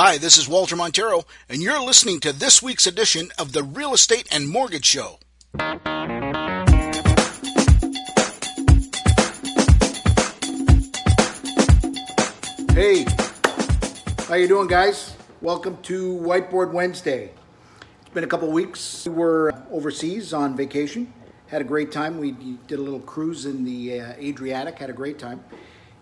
Hi, this is Walter Montero, and you're listening to this week's edition of the Real Estate and Mortgage Show. Hey, how you doing, guys? Welcome to Whiteboard Wednesday. It's been a couple weeks. We were overseas on vacation. Had a great time. We did a little cruise in the uh, Adriatic. Had a great time.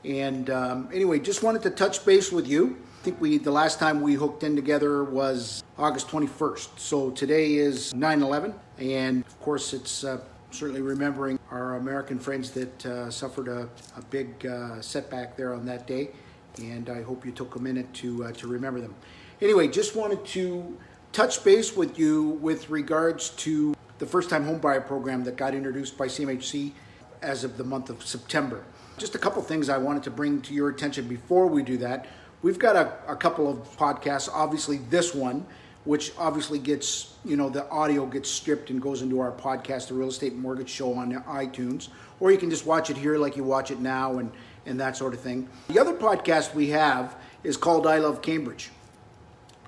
And um, anyway, just wanted to touch base with you. Think we the last time we hooked in together was August 21st. So today is 9/11, and of course it's uh, certainly remembering our American friends that uh, suffered a, a big uh, setback there on that day. And I hope you took a minute to uh, to remember them. Anyway, just wanted to touch base with you with regards to the first time homebuyer program that got introduced by CMHC as of the month of September. Just a couple things I wanted to bring to your attention before we do that. We've got a, a couple of podcasts, obviously, this one, which obviously gets, you know, the audio gets stripped and goes into our podcast, the Real Estate Mortgage Show on iTunes, or you can just watch it here like you watch it now and, and that sort of thing. The other podcast we have is called I Love Cambridge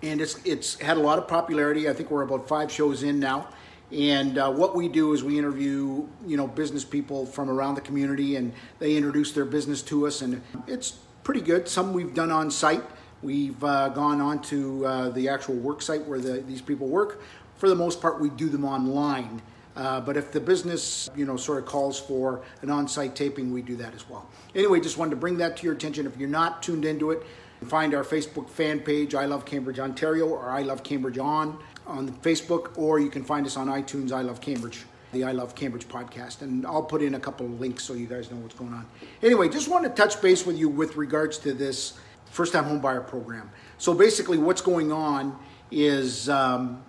and it's it's had a lot of popularity. I think we're about five shows in now, and uh, what we do is we interview you know business people from around the community, and they introduce their business to us, and it's pretty good. Some we've done on site. We've uh, gone on to uh, the actual work site where the, these people work. For the most part, we do them online. Uh, but if the business, you know, sort of calls for an on-site taping, we do that as well. Anyway, just wanted to bring that to your attention. If you're not tuned into it, Find our Facebook fan page, I Love Cambridge Ontario, or I Love Cambridge On on Facebook, or you can find us on iTunes, I Love Cambridge, the I Love Cambridge podcast. And I'll put in a couple of links so you guys know what's going on. Anyway, just want to touch base with you with regards to this first time homebuyer program. So basically, what's going on is um,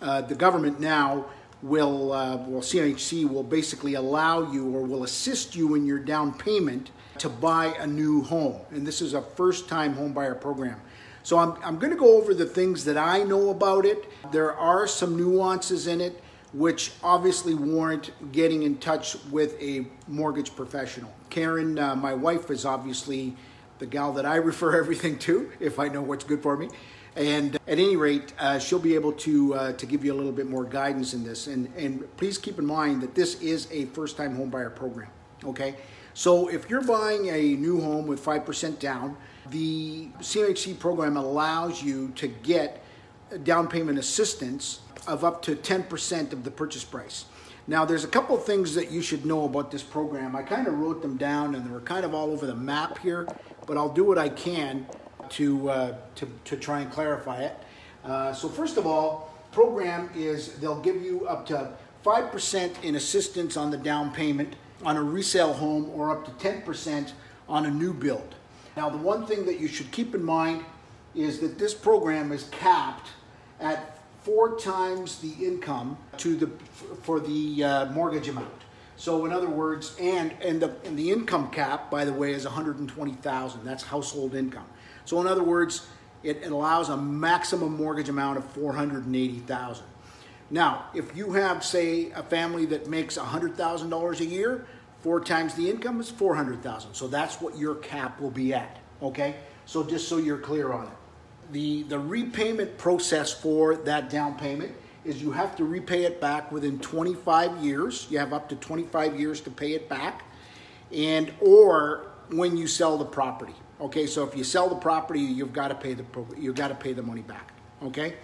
uh, the government now will, uh, well, CMHC will basically allow you or will assist you in your down payment to buy a new home. And this is a first time home buyer program. So I'm, I'm going to go over the things that I know about it. There are some nuances in it which obviously warrant getting in touch with a mortgage professional. Karen, uh, my wife, is obviously the gal that I refer everything to if I know what's good for me. And at any rate, uh, she'll be able to uh, to give you a little bit more guidance in this. And and please keep in mind that this is a first time home buyer program. Okay, so if you're buying a new home with 5% down, the CMHC program allows you to get down payment assistance of up to 10% of the purchase price. Now, there's a couple things that you should know about this program. I kind of wrote them down and they're kind of all over the map here, but I'll do what I can to, uh, to, to try and clarify it. Uh, so, first of all, program is they'll give you up to 5% in assistance on the down payment on a resale home or up to 10% on a new build. Now, the one thing that you should keep in mind is that this program is capped at four times the income to the for the uh, mortgage amount. So, in other words, and and the and the income cap, by the way, is 120,000. That's household income. So, in other words, it, it allows a maximum mortgage amount of 480,000. Now, if you have, say, a family that makes $100,000 a year, four times the income is 400,000. So that's what your cap will be at, okay? So just so you're clear on it. The, the repayment process for that down payment is you have to repay it back within 25 years. You have up to 25 years to pay it back. And or when you sell the property. Okay, so if you sell the property, you've got to pay the you've got to pay the money back. Okay?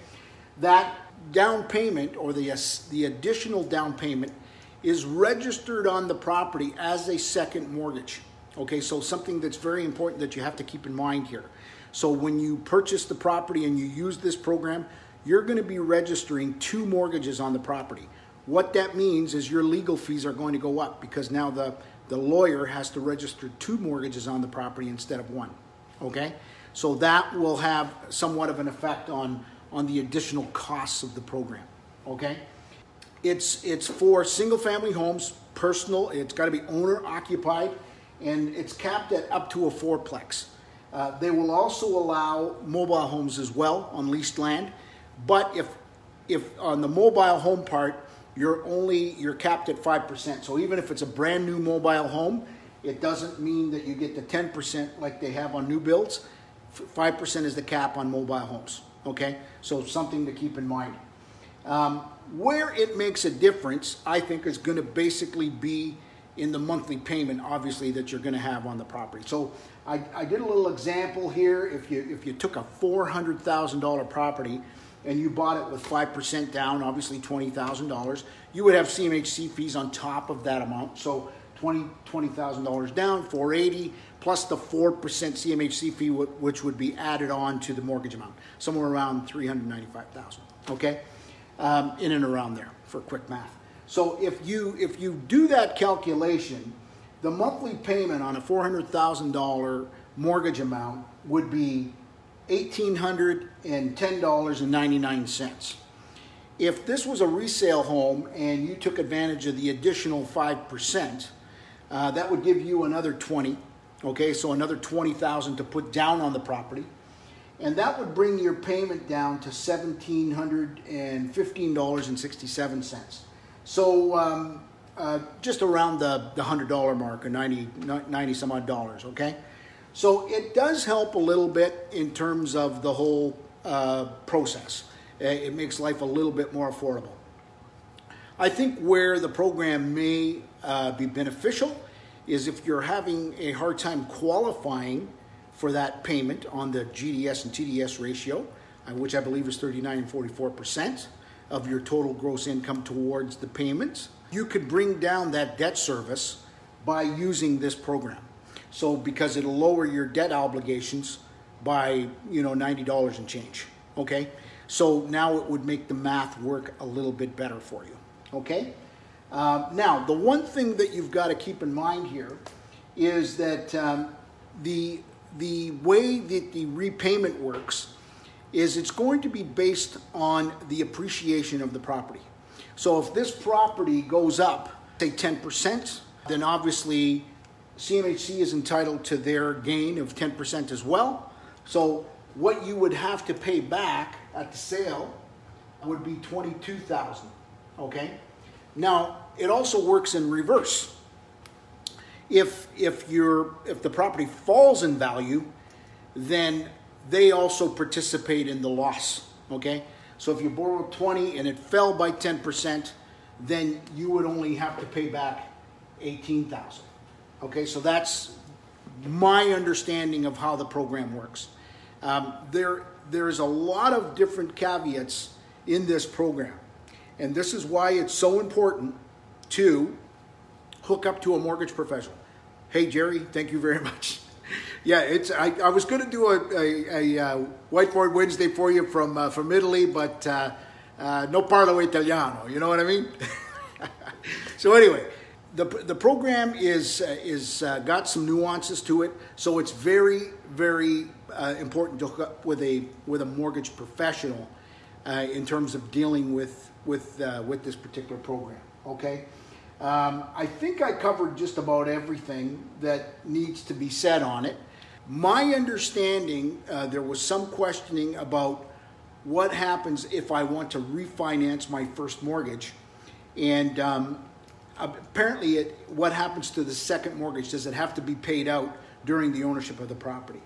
That down payment or the, the additional down payment is registered on the property as a second mortgage. Okay, so something that's very important that you have to keep in mind here. So when you purchase the property and you use this program, you're going to be registering two mortgages on the property. What that means is your legal fees are going to go up because now the, the lawyer has to register two mortgages on the property instead of one. Okay? So that will have somewhat of an effect on on the additional costs of the program. Okay? It's, it's for single family homes, personal, it's got to be owner occupied, and it's capped at up to a fourplex. Uh, they will also allow mobile homes as well on leased land, but if, if on the mobile home part, you're only you're capped at 5%. So even if it's a brand new mobile home, it doesn't mean that you get the 10% like they have on new builds 5% is the cap on mobile homes. Okay? So something to keep in mind. Um, where it makes a difference, I think, is going to basically be in the monthly payment, obviously, that you're going to have on the property. So I, I did a little example here. If you if you took a four hundred thousand dollar property and you bought it with five percent down, obviously twenty thousand dollars, you would have CMHC fees on top of that amount. So twenty twenty thousand dollars down, four eighty plus the four percent CMHC fee, which would be added on to the mortgage amount, somewhere around three hundred ninety five thousand. Okay, um, in and around there for quick math. So if you if you do that calculation the monthly payment on a $400,000 mortgage amount would be $1,810.99. If this was a resale home and you took advantage of the additional 5%, uh, that would give you another 20. Okay, so another 20,000 to put down on the property. And that would bring your payment down to $1,715.67. So um, uh, just around the, the $100 mark, or 90, 90 some odd dollars, okay? So it does help a little bit in terms of the whole uh, process. It makes life a little bit more affordable. I think where the program may uh, be beneficial is if you're having a hard time qualifying for that payment on the GDS and TDS ratio, uh, which I believe is 39 and 44 percent of your total gross income towards the payments you could bring down that debt service by using this program. So because it'll lower your debt obligations by, you know, $90 and change. Okay? So now it would make the math work a little bit better for you. Okay? Um, now, the one thing that you've got to keep in mind here is that um, the, the way that the repayment works is it's going to be based on the appreciation of the property. So if this property goes up, say 10%, then obviously CMHC is entitled to their gain of 10% as well. So what you would have to pay back at the sale would be 22,000, okay? Now, it also works in reverse. If if you if the property falls in value, then they also participate in the loss, okay? So if you borrowed 20 and it fell by 10%, then you would only have to pay back 18,000. Okay, so that's my understanding of how the program works. Um, there, there is a lot of different caveats in this program, and this is why it's so important to hook up to a mortgage professional. Hey, Jerry, thank you very much. Yeah, it's. I, I was going to do a, a, a, uh, whiteboard Wednesday for you from uh, from Italy, but uh, uh, no parlo italiano. You know what I mean? so anyway, the the program is uh, is uh, got some nuances to it, so it's very very important to hook up with a with a mortgage professional in terms of dealing with with with this particular program. Okay. Um, I think I covered just about everything that needs to be said on it. My understanding, uh, there was some questioning about what happens if I want to refinance my first mortgage. And um, apparently, it, what happens to the second mortgage? Does it have to be paid out during the ownership of the property?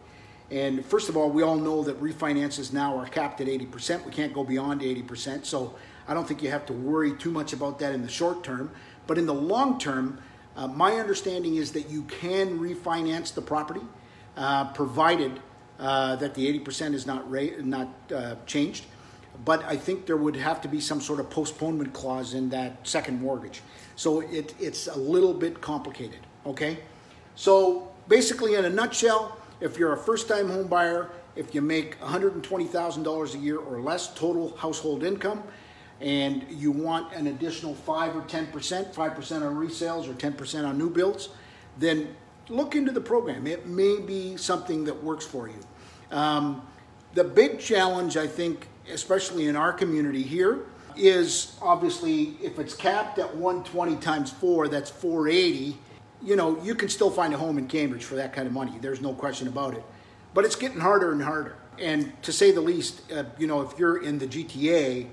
And first of all, we all know that refinances now are capped at 80%. We can't go beyond 80%. So I don't think you have to worry too much about that in the short term. But in the long term, uh, my understanding is that you can refinance the property uh, provided uh, that the 80% is not, ra- not uh, changed. But I think there would have to be some sort of postponement clause in that second mortgage. So it, it's a little bit complicated, okay? So basically, in a nutshell, if you're a first time home buyer, if you make $120,000 a year or less total household income, and you want an additional 5 or 10%, 5% on resales or 10% on new builds, then look into the program. It may be something that works for you. Um, the big challenge, I think, especially in our community here, is obviously if it's capped at 120 times 4, that's 480. You know, you can still find a home in Cambridge for that kind of money. There's no question about it. But it's getting harder and harder. And to say the least, uh, you know, if you're in the GTA,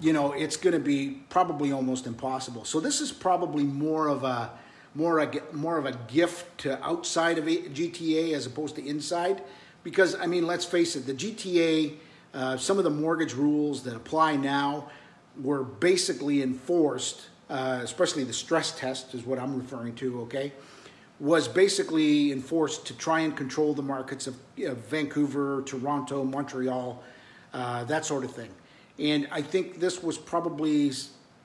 you know, it's going to be probably almost impossible. So this is probably more of a more a, more of a gift to outside of GTA as opposed to inside because I mean, let's face it, the GTA, uh, some of the mortgage rules that apply now were basically enforced, uh, especially the stress test is what I'm referring to. Okay, was basically enforced to try and control the markets of know, Vancouver, Toronto, Montreal, uh, that sort of thing. And I think this was probably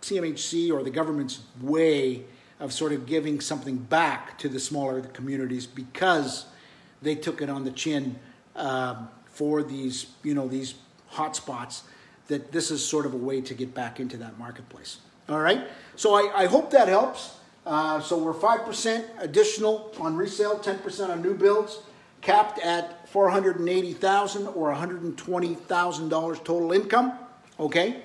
CMHC or the government's way of sort of giving something back to the smaller communities because they took it on the chin um, for these, you know, these hot spots. That this is sort of a way to get back into that marketplace. All right. So I, I hope that helps. Uh, so we're five percent additional on resale, ten percent on new builds, capped at four hundred and eighty thousand or one hundred and twenty thousand dollars total income. Okay,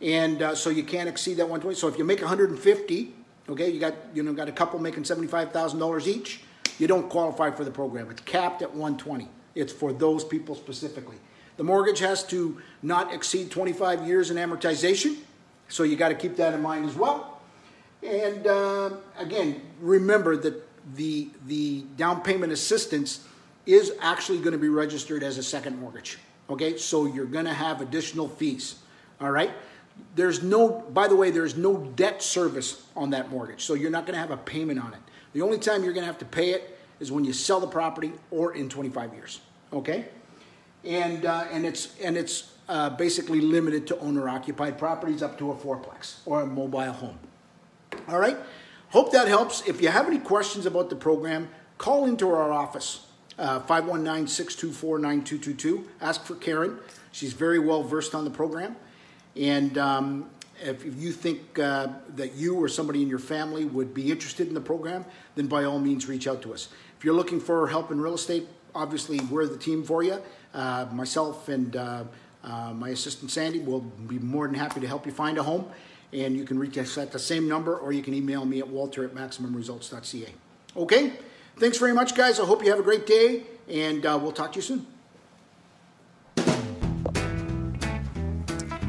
and uh, so you can't exceed that one twenty. So if you make one hundred and fifty, okay, you got you know got a couple making seventy five thousand dollars each you don't qualify for the program. It's capped at 120. It's for those people specifically. The mortgage has to not exceed 25 years in amortization, so you got to keep that in mind as well. And uh, again, remember that the the down payment assistance is actually going to be registered as a second mortgage. Okay, so you're going to have additional fees. All right. There's no, by the way, there's no debt service on that mortgage, so you're not going to have a payment on it. The only time you're going to have to pay it is when you sell the property or in 25 years. Okay, and uh, and it's and it's uh, basically limited to owner-occupied properties up to a fourplex or a mobile home. All right. Hope that helps. If you have any questions about the program, call into our office, uh, 519 624 9222. Ask for Karen. She's very well versed on the program. And um, if you think uh, that you or somebody in your family would be interested in the program, then by all means reach out to us. If you're looking for help in real estate, obviously we're the team for you. Uh, myself and uh, uh, my assistant Sandy will be more than happy to help you find a home. And you can reach us at the same number or you can email me at walter at maximumresults.ca. Okay? Thanks very much, guys. I hope you have a great day, and uh, we'll talk to you soon.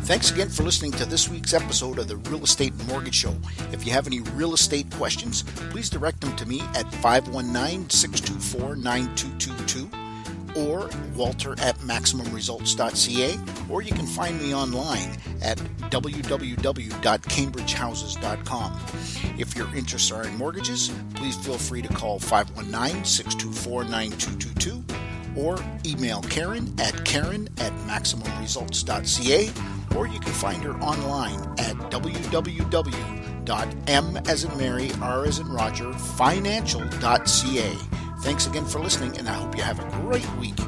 Thanks again for listening to this week's episode of the Real Estate Mortgage Show. If you have any real estate questions, please direct them to me at 519 624 9222 or walter at maximumresults.ca, or you can find me online at www.cambridgehouses.com. If your interests are in mortgages, please feel free to call 519 624 9222 or email Karen at karen at maximumresults.ca or you can find her online at www.m as in Mary, R as in Roger, financial.ca. Thanks again for listening, and I hope you have a great week.